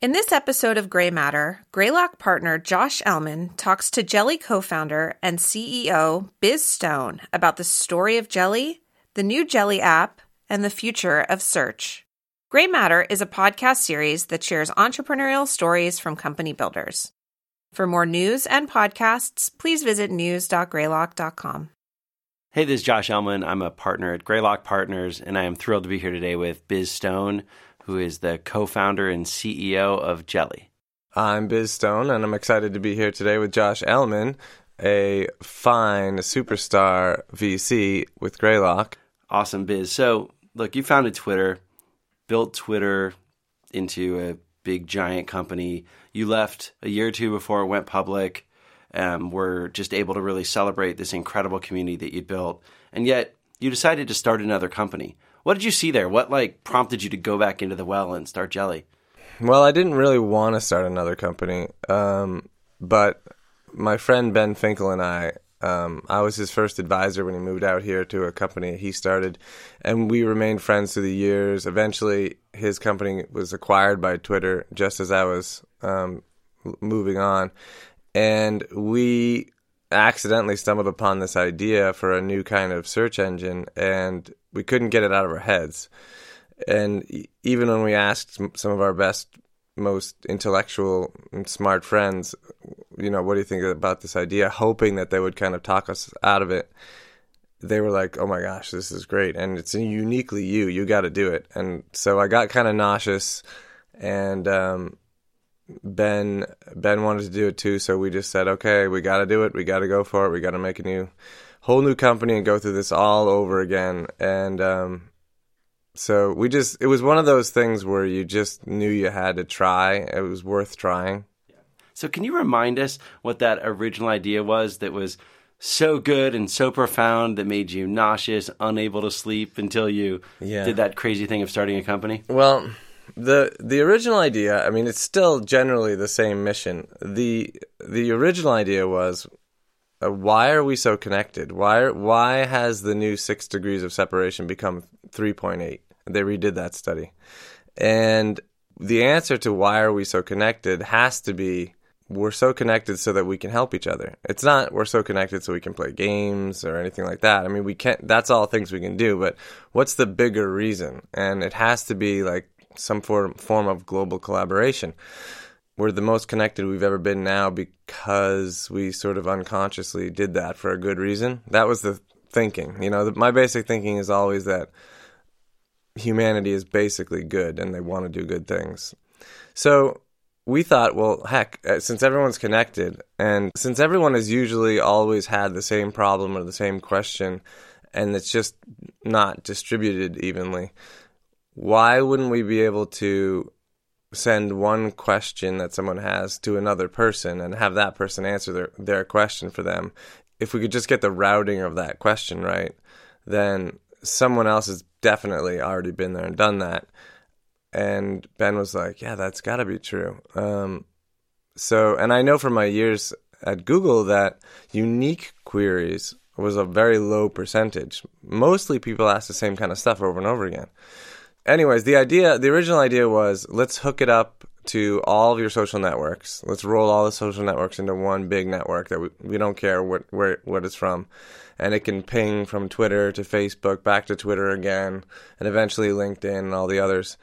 In this episode of Greymatter, Greylock partner Josh Elman talks to Jelly co founder and CEO Biz Stone about the story of Jelly, the new Jelly app, and the future of search. Greymatter is a podcast series that shares entrepreneurial stories from company builders. For more news and podcasts, please visit news.greylock.com. Hey, this is Josh Elman. I'm a partner at Greylock Partners, and I am thrilled to be here today with Biz Stone, who is the co founder and CEO of Jelly. I'm Biz Stone, and I'm excited to be here today with Josh Elman, a fine superstar VC with Greylock. Awesome, Biz. So, look, you founded Twitter, built Twitter into a big, giant company. You left a year or two before it went public. Um, were just able to really celebrate this incredible community that you built, and yet you decided to start another company. What did you see there? What like prompted you to go back into the well and start Jelly? Well, I didn't really want to start another company, um, but my friend Ben Finkel and I, um, I was his first advisor when he moved out here to a company he started, and we remained friends through the years. Eventually, his company was acquired by Twitter just as I was um, moving on, and we accidentally stumbled upon this idea for a new kind of search engine, and we couldn't get it out of our heads. And even when we asked some of our best, most intellectual smart friends, you know, what do you think about this idea, hoping that they would kind of talk us out of it, they were like, "Oh my gosh, this is great, and it's uniquely you. You got to do it." And so I got kind of nauseous, and um, Ben Ben wanted to do it too, so we just said, "Okay, we got to do it. We got to go for it. We got to make a new whole new company and go through this all over again." And um, so we just it was one of those things where you just knew you had to try. It was worth trying. So, can you remind us what that original idea was that was so good and so profound that made you nauseous, unable to sleep until you Yeah. did that crazy thing of starting a company? Well, the the original idea, I mean, it's still generally the same mission. the The original idea was, uh, why are we so connected? Why why has the new six degrees of separation become three point eight? They redid that study, and the answer to why are we so connected has to be we're so connected so that we can help each other. It's not we're so connected so we can play games or anything like that. I mean, we can't. That's all things we can do. But what's the bigger reason? And it has to be like some form form of global collaboration. We're the most connected we've ever been now because we sort of unconsciously did that for a good reason. That was the thinking. You know, the, my basic thinking is always that humanity is basically good and they want to do good things. So we thought, well, heck, uh, since everyone's connected and since everyone has usually always had the same problem or the same question and it's just not distributed evenly, why wouldn't we be able to send one question that someone has to another person and have that person answer their, their question for them? If we could just get the routing of that question right, then someone else has definitely already been there and done that. And Ben was like, "Yeah, that's got to be true." Um, so, and I know from my years at Google that unique queries was a very low percentage. Mostly people ask the same kind of stuff over and over again. Anyways, the idea, the original idea was let's hook it up to all of your social networks. Let's roll all the social networks into one big network that we, we don't care what where what it's from. And it can ping from Twitter to Facebook, back to Twitter again, and eventually LinkedIn and all the others,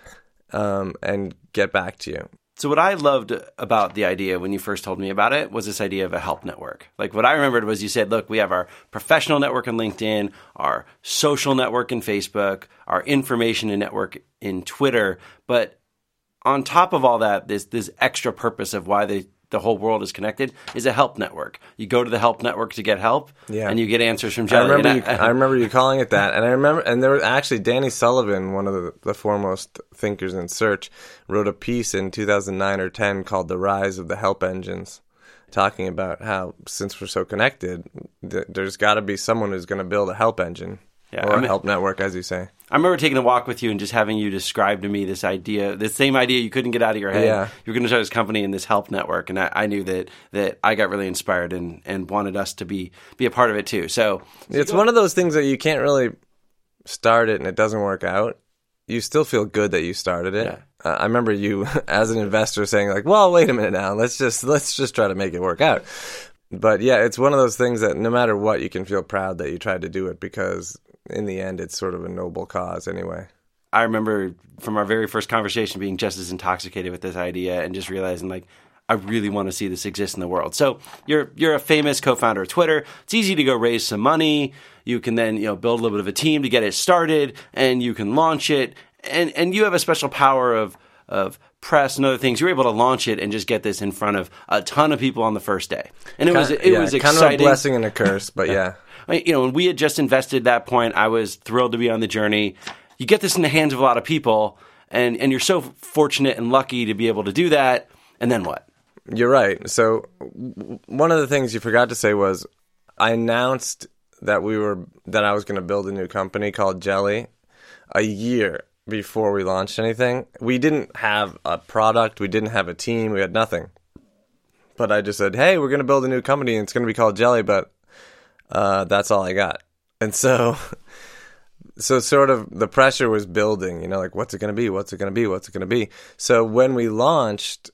um, and get back to you. So what I loved about the idea when you first told me about it was this idea of a help network. Like what I remembered was you said, look, we have our professional network in LinkedIn, our social network in Facebook, our information and network in Twitter, but on top of all that, this this extra purpose of why the the whole world is connected is a help network. You go to the help network to get help, Yeah. and you get answers from I remember, you, I remember you calling it that, and I remember, and there was actually Danny Sullivan, one of the, the foremost thinkers in search, wrote a piece in 2009 or 10 called "The Rise of the Help Engines," talking about how since we're so connected, th- there's got to be someone who's going to build a help engine Yeah, or I a mean- help network, as you say. I remember taking a walk with you and just having you describe to me this idea, the same idea you couldn't get out of your head. Yeah. You were going to start this company and this help network, and I, I knew that that I got really inspired and, and wanted us to be be a part of it too. So It's one of those things that you can't really start it and it doesn't work out. you still feel good that you started it. Yeah. Uh, I remember you as an investor saying like, "Well, wait a minute now. Let's just let's just try to make it work out." But yeah, it's one of those things that no matter what, you can feel proud that you tried to do it because in the end, it's sort of a noble cause anyway. I remember from our very first conversation being just as intoxicated with this idea and just realizing like I really want to see this exist in the world. So you're you're a famous co-founder of Twitter. It's easy to go raise some money. You can then you know build a little bit of a team to get it started, and you can launch it. And and you have a special power of of press and other things. You're able to launch it and just get this in front of a ton of people on the first day. And it was it yeah, was kind of a blessing and a curse, but yeah. You know, when we had just invested at that point, I was thrilled to be on the journey. You get this in the hands of a lot of people, and and you're so fortunate and lucky to be able to do that. And then what? You're right. So one of the things you forgot to say was I announced that we were that I was going to build a new company called Jelly a year before we launched anything. We didn't have a product, we didn't have a team, we had nothing. But I just said, "Hey, we're going to build a new company and it's going to be called Jelly, but uh, that's all I got." And so so sort of the pressure was building, you know, like what's it going to be? What's it going to be? What's it going to be? So when we launched,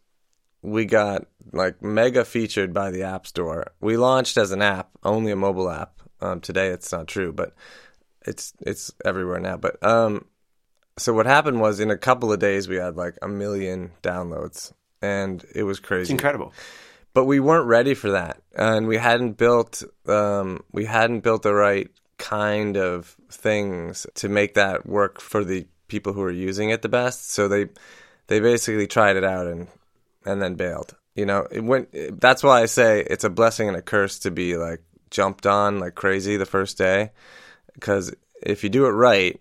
we got like mega featured by the App Store. We launched as an app, only a mobile app. Um, today it's not true, but it's it's everywhere now. But um, so what happened was in a couple of days we had like a million downloads, and it was crazy It's incredible. But we weren't ready for that. And we hadn't built um, we hadn't built the right kind of things to make that work for the people who were using it the best. So they they basically tried it out and and then bailed. You know it went that's why i say it's a blessing and a curse to be like jumped on like crazy the first day. Because if you do it right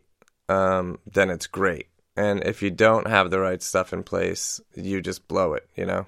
um, then it's great. And if you don't have the right stuff in place you just blow it you know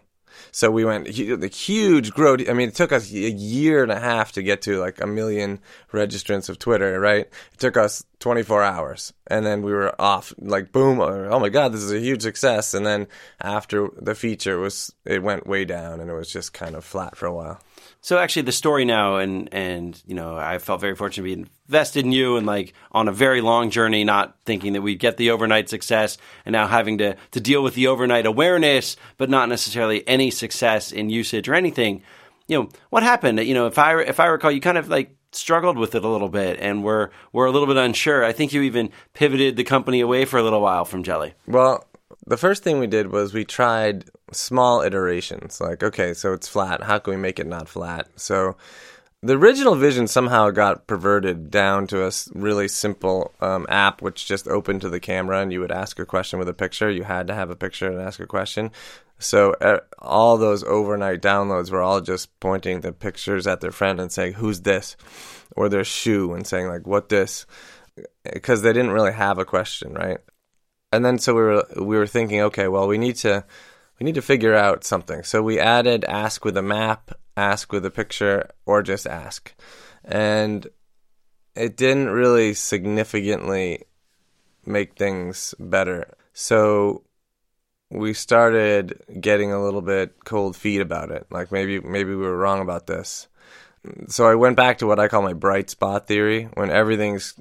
so we went the huge growth. I mean, it took us a year and a half to get to like a million registrants of Twitter, right? It took us 24 hours, and then we were off. Like boom! Uh, oh my god, this is a huge success. And then after the feature was, it went way down, and it was just kind of flat for a while. So actually, the story now, and and you know, I felt very fortunate to be invested in you, and like on a very long journey, not thinking that we'd get the overnight success, and now having to to deal with the overnight awareness, but not necessarily any success in usage or anything. You know, what happened? You know, if I if I recall, you kind of like struggled with it a little bit, and were were a little bit unsure. I think you even pivoted the company away for a little while from Jelly. Well, the first thing we did was we tried small iterations. Like, okay, so it's flat. How can we make it not flat? So the original vision somehow got perverted down to a really simple um, app which just opened to the camera and you would ask a question with a picture. You had to have a picture and ask a question. So uh, all those overnight downloads were all just pointing the pictures at their friend and saying, "Who's this?" or their shoe and saying like, "What this?" Because they didn't really have a question, right? And then so we were we were thinking, okay, well, we need to we need to figure out something. So we added ask with a map, ask with a picture, or just ask, and it didn't really significantly make things better. So we started getting a little bit cold feet about it. Like maybe maybe we were wrong about this. So I went back to what I call my bright spot theory when everything's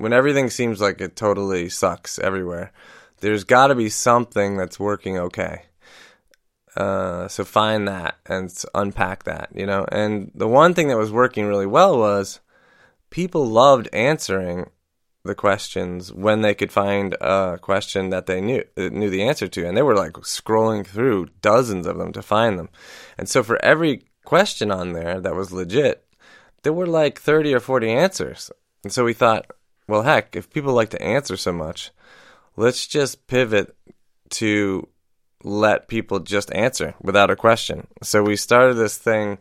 when everything seems like it totally sucks everywhere. There's got to be something that's working okay. Uh, so find that and unpack that, you know. And the one thing that was working really well was people loved answering the questions when they could find a question that they knew uh, knew the answer to, and they were like scrolling through dozens of them to find them. And so for every question on there that was legit, there were like thirty or forty answers. And so we thought, well, heck, if people like to answer so much, let's just pivot to let people just answer without a question. So we started this thing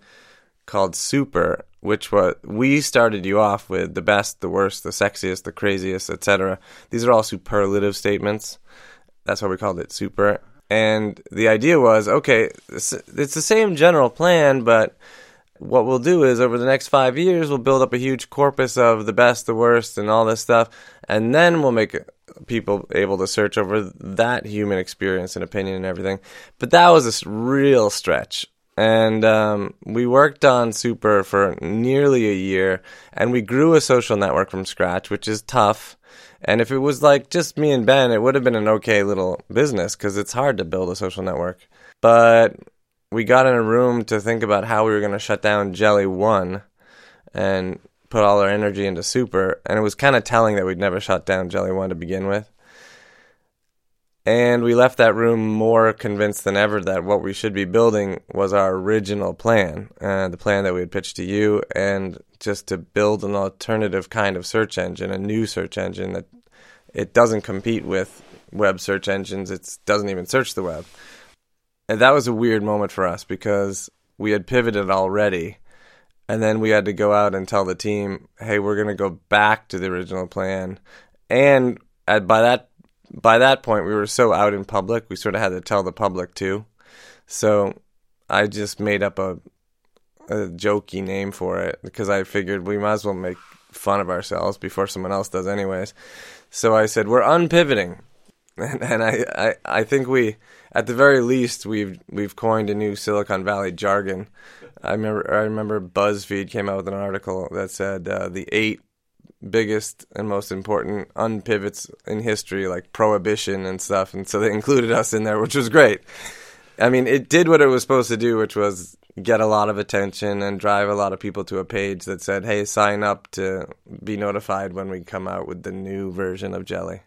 called Super, which was we started you off with the best, the worst, the sexiest, the craziest, etc. These are all superlative statements. That's why we called it Super. And the idea was, okay, it's the same general plan, but what we'll do is over the next five years, we'll build up a huge corpus of the best, the worst, and all this stuff, and then we'll make people able to search over that human experience and opinion and everything. But that was a real stretch, And um, we worked on Super for nearly a year, and we grew a social network from scratch, which is tough. And if it was like just me and Ben, it would have been an okay little business because it's hard to build a social network. But we got in a room to think about how we were going to shut down Jelly One and put all our energy into Super. And it was kind of telling that we'd never shut down Jelly One to begin with. And we left that room more convinced than ever that what we should be building was our original plan, uh, the plan that we had pitched to you, and just to build an alternative kind of search engine, a new search engine that it doesn't compete with web search engines. It doesn't even search the web. And that was a weird moment for us because we had pivoted already. And then we had to go out and tell the team, hey, we're going to go back to the original plan. And at, by that by that point, we were so out in public, we sort of had to tell the public too. So I just made up a a jokey name for it because I figured we might as well make fun of ourselves before someone else does, anyways. So I said we're unpivoting, and, and I, I I think we at the very least we've we've coined a new Silicon Valley jargon. I remember I remember BuzzFeed came out with an article that said uh, the eight biggest and most important unpivots in history, like prohibition and stuff. And so they included us in there, which was great. I mean, it did what it was supposed to do, which was get a lot of attention and drive a lot of people to a page that said, hey, sign up to be notified when we come out with the new version of Jelly.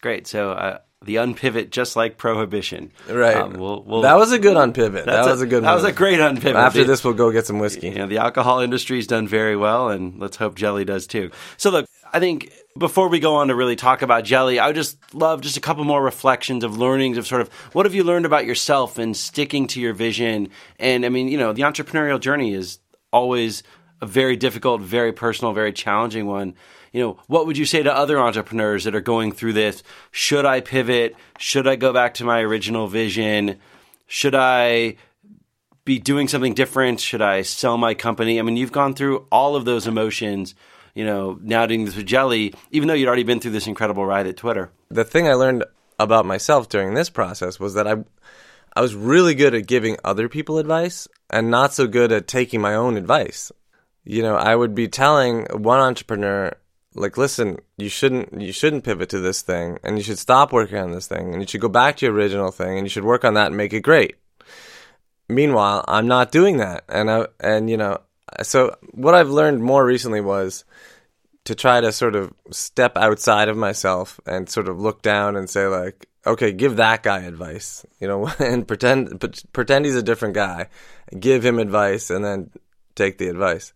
Great. So, uh, the unpivot, just like prohibition. Right. Um, we'll, we'll, that was a good unpivot. That was a, a good. That was a great unpivot. After the, this, we'll go get some whiskey. You know, the alcohol industry's done very well, and let's hope Jelly does too. So, look, I think before we go on to really talk about Jelly, I would just love just a couple more reflections of learnings of sort of what have you learned about yourself and sticking to your vision. And I mean, you know, the entrepreneurial journey is always a very difficult, very personal, very challenging one you know, what would you say to other entrepreneurs that are going through this? Should I pivot? Should I go back to my original vision? Should I be doing something different? Should I sell my company? I mean, you've gone through all of those emotions, you know, now doing this with Jelly, even though you'd already been through this incredible ride at Twitter. The thing I learned about myself during this process was that I I was really good at giving other people advice and not so good at taking my own advice. You know, I would be telling one entrepreneur like listen you shouldn't you shouldn't pivot to this thing and you should stop working on this thing and you should go back to your original thing and you should work on that and make it great. Meanwhile i'm not doing that and i and you know so what i've learned more recently was to try to sort of step outside of myself and sort of look down and say like okay give that guy advice you know and pretend pretend he's a different guy. Give him advice and then take the advice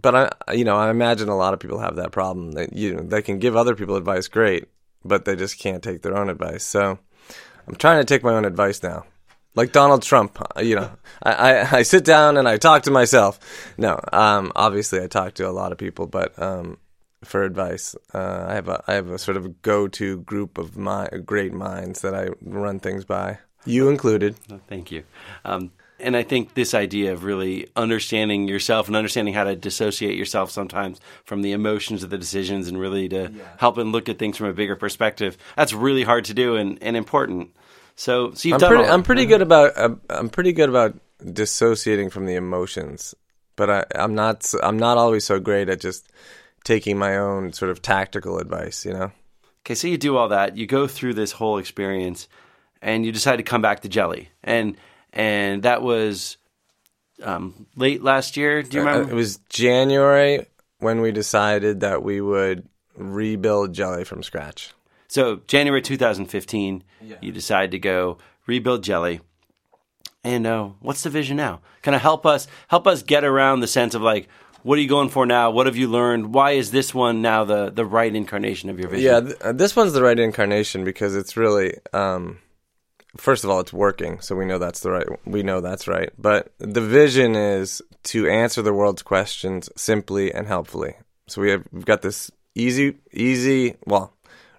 but I, you know, I imagine a lot of people have that problem. That you, they can give other people advice, great, but they just can't take their own advice. So, I'm trying to take my own advice now, like Donald Trump. Uh, you know, I, I, I sit down and I talk to myself. No, um, obviously I talk to a lot of people, but um, for advice, uh, I have a I have a sort of go to group of my great minds that I run things by. You included. Thank you. Um, and I think this idea of really understanding yourself and understanding how to dissociate yourself sometimes from the emotions of the decisions and really to yeah. help and look at things from a bigger perspective. That's really hard to do and, and important. So, so you've I'm done. Pretty, I'm pretty good about. Uh, I'm pretty good about dissociating from the emotions, but I, I'm not. I'm not always so great at just taking my own sort of tactical advice. You know. Okay, so you do all that. You go through this whole experience, and you decide to come back to Jelly, and and that was um, late last year. Do you uh, remember? Uh, it was January when we decided that we would rebuild Jelly from scratch. So January 2015, yeah. you decide to go rebuild Jelly. And uh, what's the vision now? Kind of help us help us get around the sense of like, what are you going for now? What have you learned? Why is this one now the the right incarnation of your vision? Yeah, th- uh, this one's the right incarnation because it's really um, first of all, it's working, so we know that's the right. We know that's right. But the vision is to answer the world's questions simply and helpfully. So we have we've got this easy, easy, well,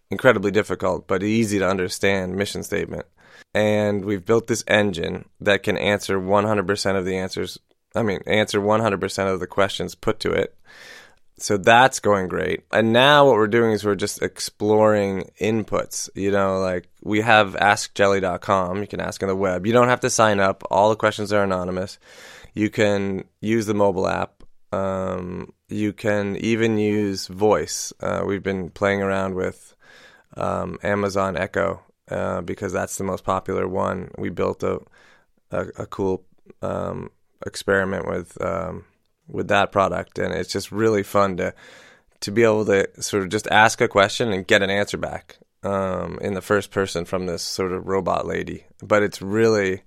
incredibly difficult, but easy to understand mission statement, and we've built this engine that can answer 100% of the answers. I mean, answer 100% of the questions put to it so that's going great. And now what we're doing is we're just exploring inputs. You know, like we have askjelly.com. You can ask on the web. You don't have to sign up. All the questions are anonymous. You can use the mobile app. Um, you can even use voice. Uh, we've been playing around with um, Amazon Echo uh, because that's the most popular one. We built a a, a cool um, experiment with um, with that product, and it's just really fun to to be able to sort of just ask a question and get an answer back um, in the first person from this sort of robot lady. But it's really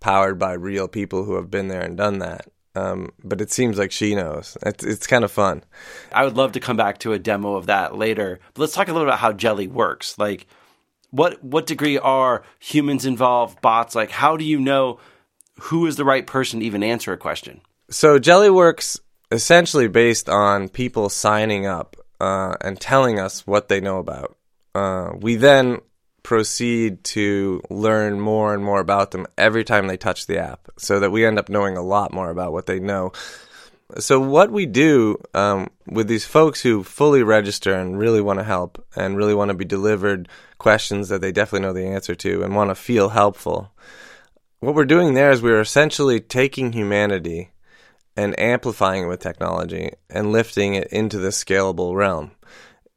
powered by real people who have been there and done that. Um, but it seems like she knows. It's, it's kind of fun. I would love to come back to a demo of that later. But let's talk a little about how Jelly works. Like, what what degree are humans involved, bots? Like, how do you know who is the right person to even answer a question? So Jelly works essentially based on people signing up uh, and telling us what they know about. Uh, we then proceed to learn more and more about them every time they touch the app, so that we end up knowing a lot more about what they know. So what we do um, with these folks who fully register and really want to help and really want to be delivered questions that they definitely know the answer to and want to feel helpful, what we're doing there is we're essentially taking humanity and amplifying it with technology and lifting it into the scalable realm.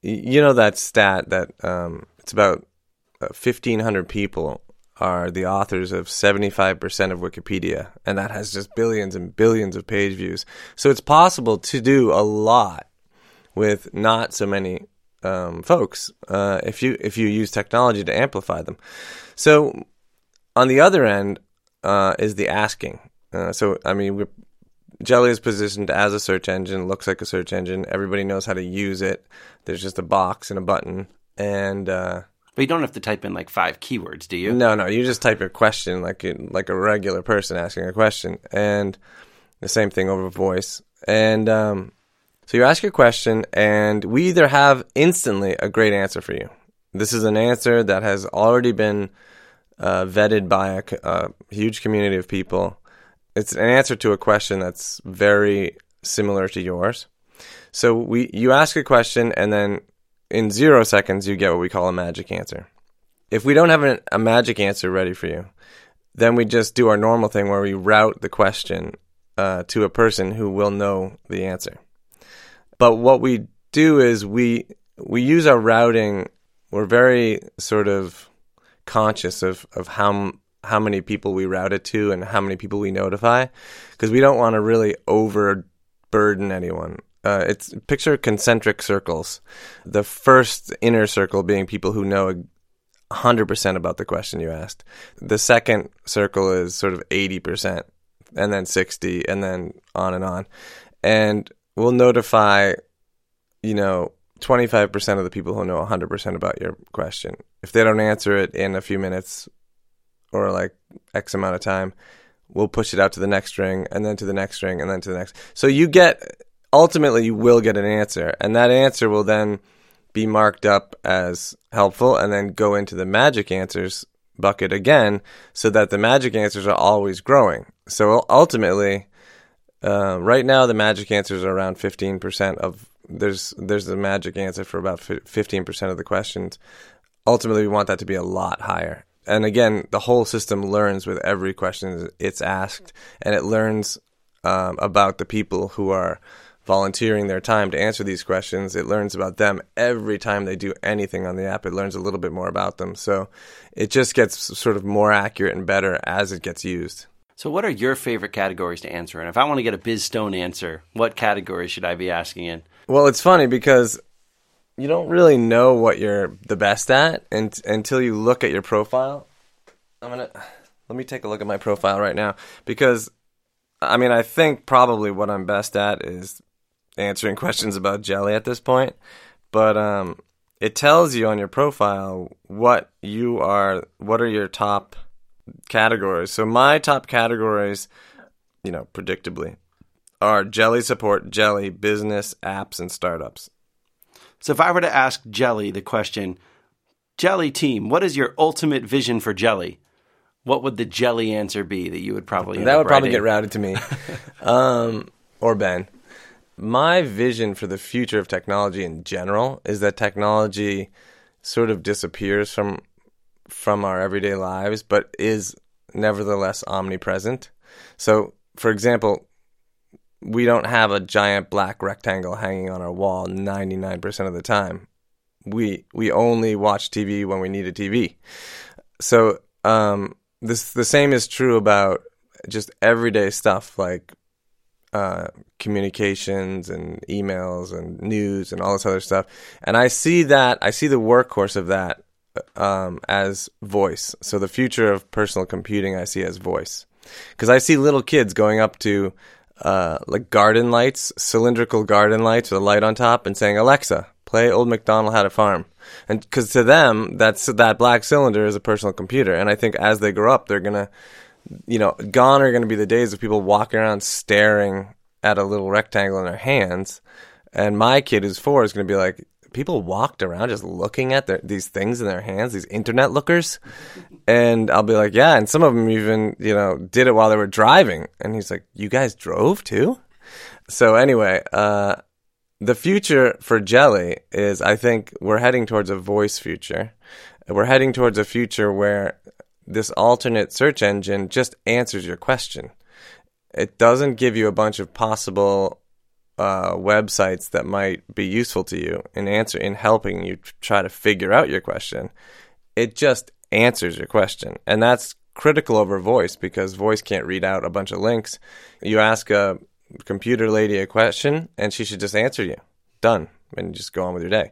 You know that stat that um, it's about 1,500 uh, people are the authors of 75% of Wikipedia, and that has just billions and billions of page views. So it's possible to do a lot with not so many um, folks uh, if you if you use technology to amplify them. So on the other end uh, is the asking. Uh, so I mean, we're Jelly is positioned as a search engine, looks like a search engine. Everybody knows how to use it. There's just a box and a button. And uh, but you don't have to type in like five keywords, do you? No, no. You just type your question like like a regular person asking a question, and the same thing over voice. And um, so you ask your question, and we either have instantly a great answer for you. This is an answer that has already been uh, vetted by a, a huge community of people it's an answer to a question that's very similar to yours. So we you ask a question and then in zero seconds you get what we call a magic answer. If we don't have a, a magic answer ready for you, then we just do our normal thing where we route the question uh, to a person who will know the answer. But what we do is we we use our routing. We're very sort of conscious of of how how many people we route it to and how many people we notify because we don't want to really overburden anyone. Uh, it's picture concentric circles. The first inner circle being people who know 100% about the question you asked. The second circle is sort of 80%, and then 60, and then on and on. And we'll notify, you know, 25% of the people who know 100% about your question. If they don't answer it in a few minutes, or like X amount of time, we'll push it out to the next string and then to the next string and then to the next. So you get ultimately you will get an answer, and that answer will then be marked up as helpful and then go into the magic answers bucket again so that the magic answers are always growing. So ultimately, uh, right now the magic answers are around 15% of there's there's a magic answer for about 15% of the questions. Ultimately, we want that to be a lot higher and again, the whole system learns with every question it's asked, and it learns um, about the people who are volunteering their time to answer these questions. It learns about them every time they do anything on the app. It learns a little bit more about them. So it just gets sort of more accurate and better as it gets used. So, what are your favorite categories to answer? And if I want to get a Biz Stone answer, what category should I be asking in? Well, it's funny because you don't really know what you're the best at and, until you look at your profile. I'm gonna let me take a look at my profile right now because I mean I think probably what I'm best at is answering questions about jelly at this point, but um, it tells you on your profile what you are, what are your top categories. So my top categories, you know, predictably, are jelly support, jelly business, apps, and startups. So if I were to ask Jelly the question, Jelly team, what is your ultimate vision for Jelly? What would the Jelly answer be that you would probably that would probably get routed to me, um, or Ben. My vision for the future of technology in general is that technology sort of disappears from from our everyday lives, but is nevertheless omnipresent. So, for example, we don't have a giant black rectangle hanging on our wall 99% of the time. We we only watch TV when we need a TV. So, um, this the same is true about just everyday stuff like uh, communications and emails and news and all this other stuff. And I see that I see the workhorse of that um, as voice. So the future of personal computing I see as voice, because I see little kids going up to uh, like garden lights, cylindrical garden lights with a light on top, and saying, "Alexa, play Old MacDonald Had a Farm." And because to them, that's that black cylinder is a personal computer. And I think as they grow up, they're gonna, you know, gone are gonna be the days of people walking around staring at a little rectangle in their hands. And my kid who's four is gonna be like, people walked around just looking at their, these things in their hands, these internet lookers. And I'll be like, yeah. And some of them even, you know, did it while they were driving. And he's like, you guys drove too? So anyway, uh, the future for Jelly is I think we're heading towards a voice future. We're heading towards a future where this alternate search engine just answers your question. It doesn't give you a bunch of possible uh, websites that might be useful to you in answer in helping you try to figure out your question. It just answers your question, and that's critical over voice because voice can't read out a bunch of links. You ask a computer lady a question, and she should just answer you. Done, and you just go on with your day.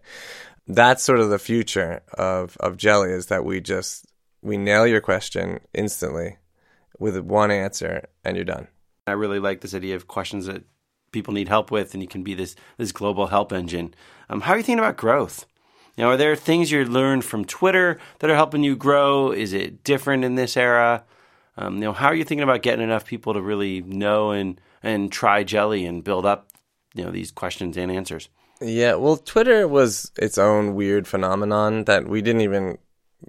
That's sort of the future of of Jelly is that we just we nail your question instantly with one answer, and you're done. I really like this idea of questions that people need help with, and you can be this this global help engine. Um, how are you thinking about growth? You know, are there things you learned from Twitter that are helping you grow? Is it different in this era? Um, you know, how are you thinking about getting enough people to really know and and try Jelly and build up, you know, these questions and answers? Yeah, well, Twitter was its own weird phenomenon that we didn't even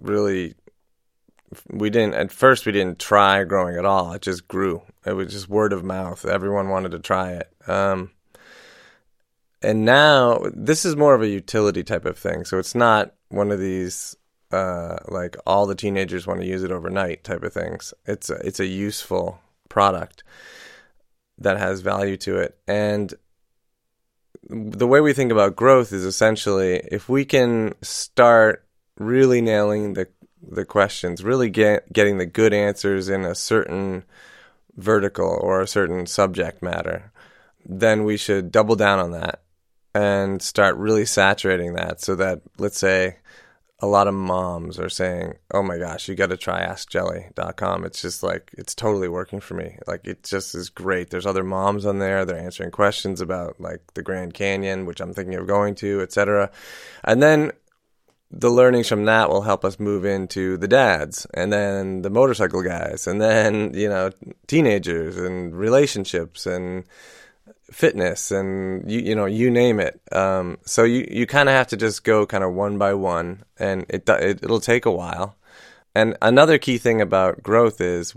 really we didn't at first we didn't try growing at all. It just grew. It was just word of mouth. Everyone wanted to try it. Um, and now this is more of a utility type of thing. So it's not one of these uh, like all the teenagers want to use it overnight type of things. It's a, it's a useful product that has value to it. And the way we think about growth is essentially if we can start really nailing the the questions, really get, getting the good answers in a certain vertical or a certain subject matter, then we should double down on that and start really saturating that so that, let's say, a lot of moms are saying, "Oh my gosh, you got to try askjelly.com. It's just like it's totally working for me. Like it just is great. There's other moms on there. They're answering questions about like the Grand Canyon, which I'm thinking of going to, etc. And then the learnings from that will help us move into the dads and then the motorcycle guys and then you know teenagers and relationships and fitness and you you know you name it. Um, so you you kind of have to just go kind of one by one and it, it it'll take a while. And another key thing about growth is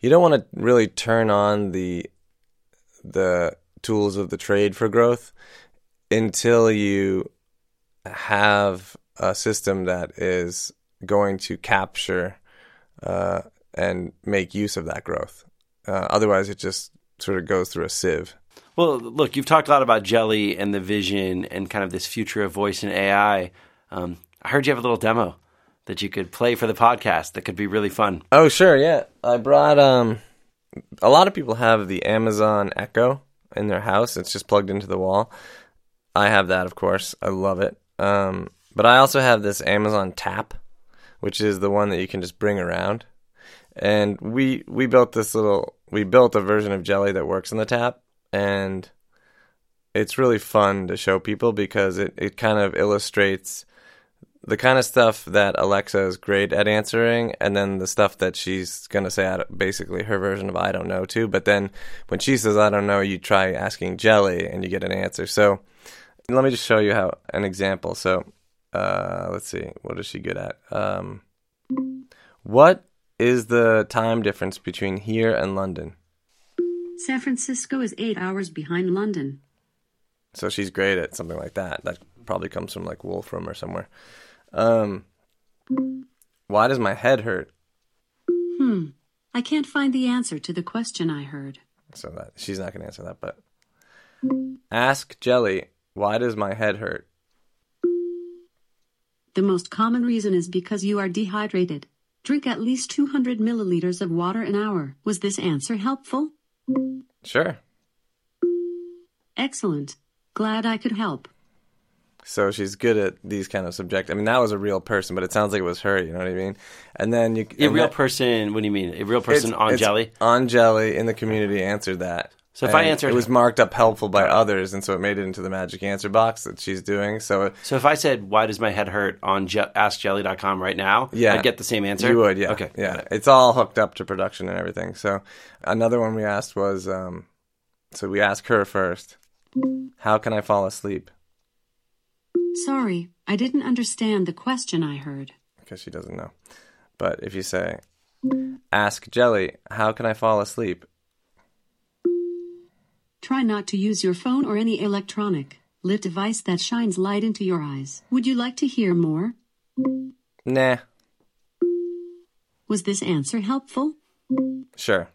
you don't want to really turn on the the tools of the trade for growth until you have a system that is going to capture uh, and make use of that growth. Uh, otherwise, it just sort of goes through a sieve. Well, look, you've talked a lot about Jelly and the vision and kind of this future of voice and AI. Um, I heard you have a little demo that you could play for the podcast that could be really fun. Oh, sure, yeah. I brought um a lot of people have the Amazon Echo in their house. It's just plugged into the wall. I have that, of course. I love it. Um, but I also have this Amazon Tap, which is the one that you can just bring around. And we we built this little we built a version of Jelly that works in the tap and it's really fun to show people because it, it kind of illustrates the kind of stuff that Alexa is great at answering, and then the stuff that she's to say, basically her version of I don't know too. But then when she says I don't know, you try asking Jelly and you get an answer. So let me just show you how an example. So uh, let's see, what is she good at? Um, what is the time difference between here and London? San Francisco is eight hours behind London. So she's great at something like that. That probably comes from like Wolfram or somewhere. Um, why does my head hurt? Hmm. I can't find the answer to the question I heard. So that she's not going to answer that. But ask Jelly, why does my head hurt? The most common reason is because you are dehydrated. Drink at least 200 milliliters of water an hour. Was this answer helpful? Sure. Excellent. Glad I could help. So she's good at these kind of subject. I mean, that was a real person, but it sounds like it was her. You know what I mean? And then you A real that- person. What do you mean? A real person it's- on it's Jelly? on Jelly in the community answered that. So if I And answered- it was marked up helpful by others, and so it made it into the magic answer box that she's doing. So So if I said, "Why does my head hurt?" on Je- AskJelly.com right now, Yeah. I'd get the same answer. You would, yeah. Okay, yeah. it. It's all hooked up to production and everything. So another one we asked was, um, so we asked her first, how can I fall asleep? Sorry, I didn't understand the question I heard. Because she doesn't know. But if you say, ask Jelly, how can I fall asleep? Try not to use your phone or any electronic lit device that shines light into your eyes. Would you like to hear more? Nah, Was this answer helpful? sure.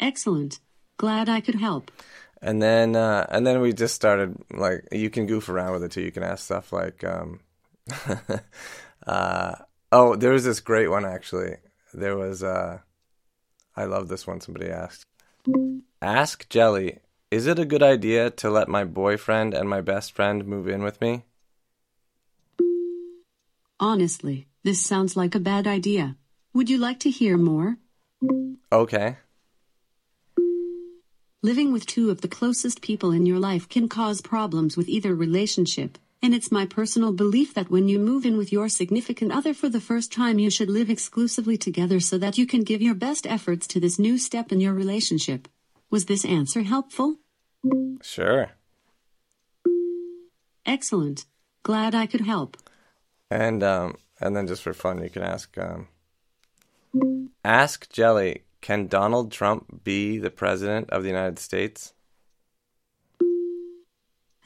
Excellent. Glad I could help. And then, uh, and then we just started like you can goof around with it too. You can ask stuff like, um, uh, oh, there was this great one actually. There was, uh, I love this one. Somebody asked, ask Jelly, is it a good idea to let my boyfriend and my best friend move in with me? Honestly, this sounds like a bad idea. Would you like to hear more? Okay. Living with two of the closest people in your life can cause problems with either relationship. And it's my personal belief that when you move in with your significant other for the first time, you should live exclusively together so that you can give your best efforts to this new step in your relationship. Was this answer helpful? Sure. Excellent. Glad I could help. And um, and then just for fun, you can ask um, ask Jelly, can Donald Trump be the president of the United States?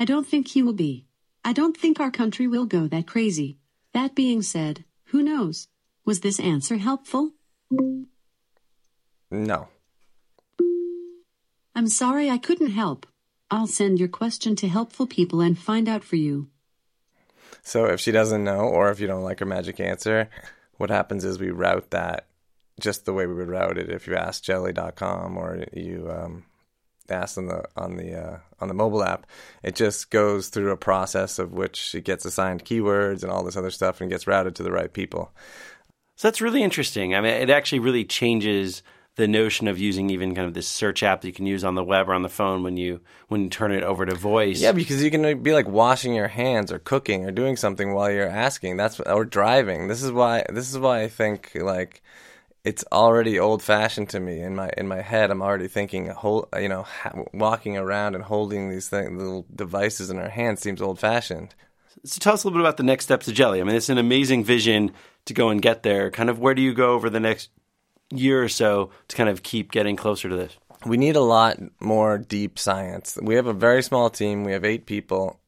I don't think he will be. I don't think our country will go that crazy. That being said, who knows? Was this answer helpful? No. I'm sorry I couldn't help. I'll send your question to helpful people and find out for you. So if she doesn't know, or if you don't like her magic answer, what happens is we route that just the way we would route it if you ask jelly.com or you um, ask on the on the uh, on the mobile app. It just goes through a process of which it gets assigned keywords and all this other stuff and gets routed to the right people. So that's really interesting. I mean, it actually really changes the notion of using even kind of this search app that you can use on the web or on the phone when you when you turn it over to voice. Yeah, because you can uh, be like washing your hands or cooking or doing something while you're asking. That's or driving. This is why this is why I think like it's already old fashioned to me in my in my head. I'm already thinking whole you know ha- walking around and holding these thing, little devices in our hands seems old fashioned. So tell us a little bit about the next steps of Jelly. I mean, it's an amazing vision to go and get there. Kind of where do you go over the next year or so to kind of keep getting closer to this? We need a lot more deep science. We have a very small team. We have eight people,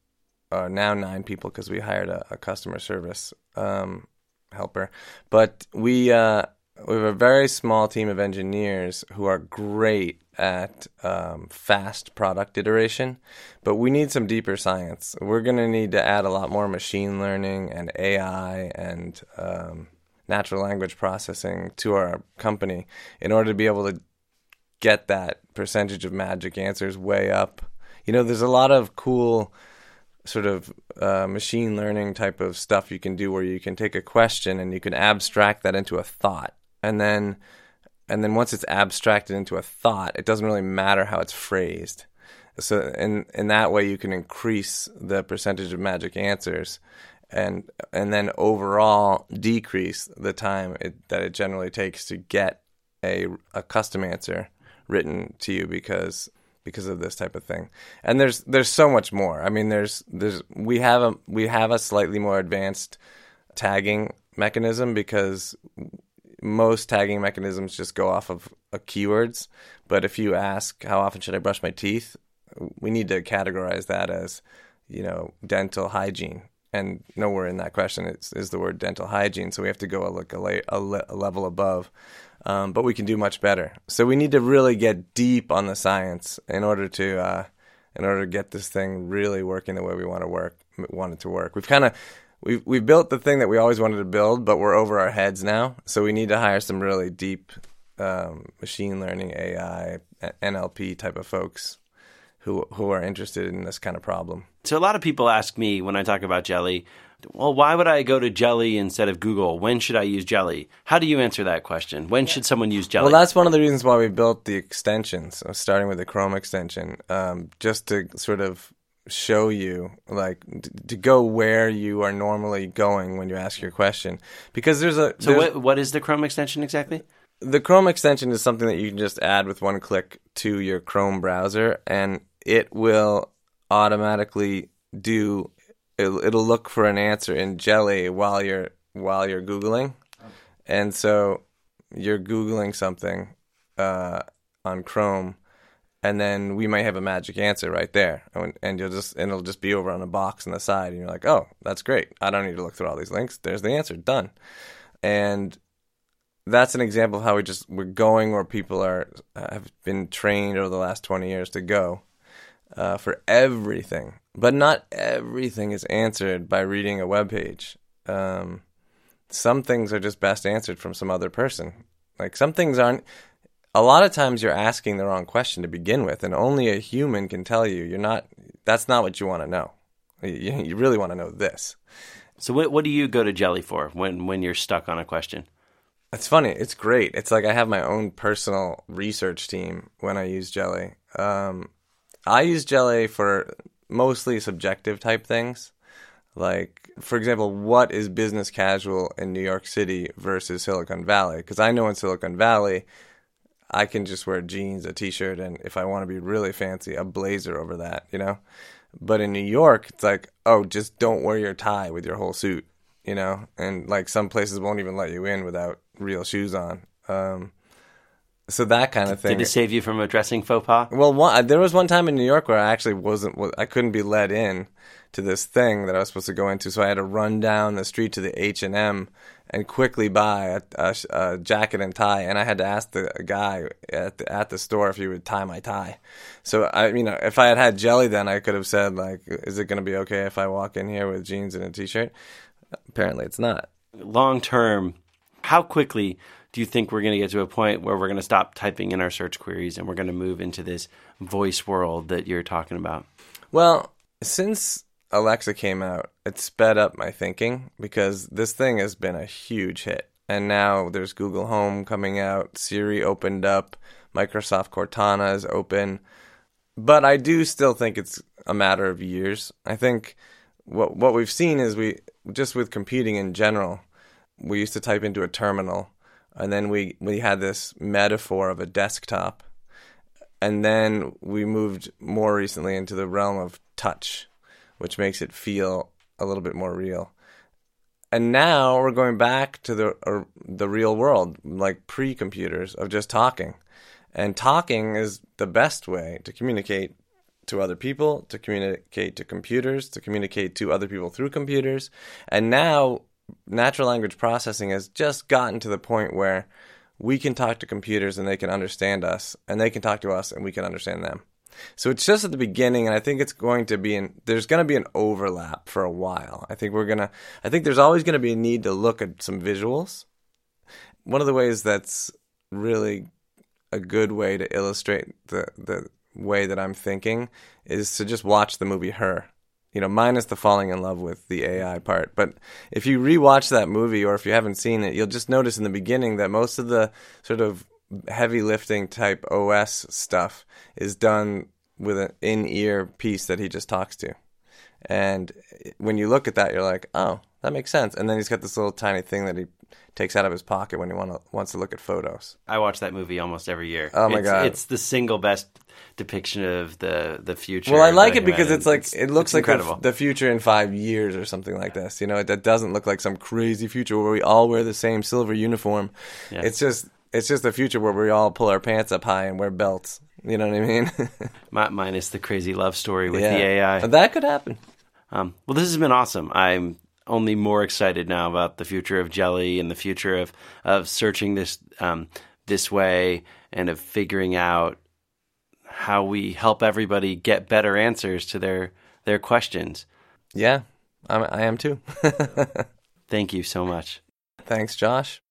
uh, now nine people because we hired a, a customer service um, helper. But we uh, we have a very small team of engineers who are great at um, fast product iteration. But we need some deeper science. We're going to need to add a lot more machine learning and AI and um, natural language processing to our company in order to be able to get that percentage of magic answers way up. You know, there's a lot of cool sort of uh, machine learning type of stuff you can do where you can take a question and you can abstract that into a thought. And then and then once it's abstracted into a thought, it doesn't really matter how it's phrased. So in in that way you can increase the percentage of magic answers and and then overall decrease the time it, that it generally takes to get a a custom answer written to you because because of this type of thing. And there's there's so much more. I mean there's there's we have a we have a slightly more advanced tagging mechanism because most tagging mechanisms just go off of keywords. But if you ask how often should I brush my teeth, we need to categorize that as you know dental hygiene and nowhere in that question is, is the word dental hygiene so we have to go a, like a, la- a, le- a level above. Um, but we can do much better. So we need to really get deep on the science in order to uh, in order to get this thing really working the way we want to work want it to work. We've kind of we've, we've built the thing that we always wanted to build but we're over our heads now. So we need to hire some really deep um, machine learning ai nlp type of folks who who are interested in this kind of problem. So a lot of people ask me when I talk about jelly, well, why would I go to jelly instead of Google? When should I use jelly? How do you answer that question? When should someone use jelly? Well, that's one of the reasons why we built the extensions, starting with the Chrome extension, um, just to sort of show you like to go where you are normally going when you ask your question because there's a so there's, what, what is the chrome extension exactly the chrome extension is something that you can just add with one click to your chrome browser and it will automatically do it'll, it'll look for an answer in jelly while you're while you're googling. And so you're googling something uh, on chrome and then we might have a magic answer right there. And you'll just and it'll just be over on a box on the side and you're like oh that's great. I don't need to look through all these links. There's the answer. Done. And that's an example of how we just we're going where people are have been trained over the last 20 years to go uh, for everything, but not everything is answered by reading a web page. Um, some things are just best answered from some other person. Like some things aren't. A lot of times you're asking the wrong question to begin with, and only a human can tell you. You're not. That's not what you want to know. You, you really want to know this. So what what do you go to Jelly for when when you're stuck on a question? It's funny. It's great. It's like I have my own personal research team when I use Jelly. Um, I use Jelly for mostly subjective type things. Like, for example, what is business casual in New York City versus Silicon Valley? Because I know in Silicon Valley, I can just wear jeans, a t shirt, and if I want to be really fancy, a blazer over that, you know? But in New York, it's like, oh, just don't wear your tie with your whole suit, you know? And like some places won't even let you in without real shoes on. Um, so that kind of thing. Did it save you from a dressing faux pas? Well, one, uh, there was one time in New York where I actually wasn't. I couldn't be let in to this thing that I was supposed to go into, so I had to run down the street to the H and M and quickly buy a, a, a, jacket and tie. And I had to ask the guy at the, at the store if he would tie my tie. So I, you know, if I had had jelly, then I could have said like, "Is it going to be okay if I walk in here with jeans and a t-shirt?" Apparently, it's not. Long term, how quickly do you think we're going to get to a point where we're going to stop typing in our search queries and we're going to move into this voice world that you're talking about? Well, since Alexa came out, it sped up my thinking because this thing has been a huge hit. And now there's Google Home coming out, Siri opened up, Microsoft Cortana is open. But I do still think it's a matter of years. I think what what we've seen is we just with computing in general, we used to type into a terminal and then we we had this metaphor of a desktop. And then we moved more recently into the realm of touch which makes it feel a little bit more real. And now we're going back to the uh, the real world like pre-computers of just talking. And talking is the best way to communicate to other people to communicate to computers to communicate to other people through computers. And now natural language processing has just gotten to the point where we can talk to computers and they can understand us, and they can talk to us and we can understand them. So it's just at the beginning, and I think it's going to be in. There's going to be an overlap for a while. I think we're gonna. I think there's always going to be a need to look at some visuals. One of the ways that's really a good way to illustrate the the way that I'm thinking is to just watch the movie Her you know, minus the falling in love with the AI part. But if you rewatch that movie or if you haven't seen it, you'll just notice in the beginning that most of the sort of heavy lifting type OS stuff is done with an in ear piece that he just talks to. And when you look at that, you're like, oh, that makes sense. And then he's got this little tiny thing that he takes out of his pocket when he want to, wants to look at photos. I watch that movie almost every year. Oh my it's, god, it's the single best depiction of the the future. Well, I like it because it's like it's, it looks like the, the future in five years or something like this. You know, that doesn't look like some crazy future where we all wear the same silver uniform. Yeah. It's just it's just a future where we all pull our pants up high and wear belts. You know what I mean? Mi- minus the crazy love story with yeah. the AI. That could happen. Um, well, this has been awesome. I'm only more excited now about the future of Jelly and the future of of searching this um, this way and of figuring out how we help everybody get better answers to their their questions. Yeah, I'm, I am too. Thank you so much. Thanks, Josh.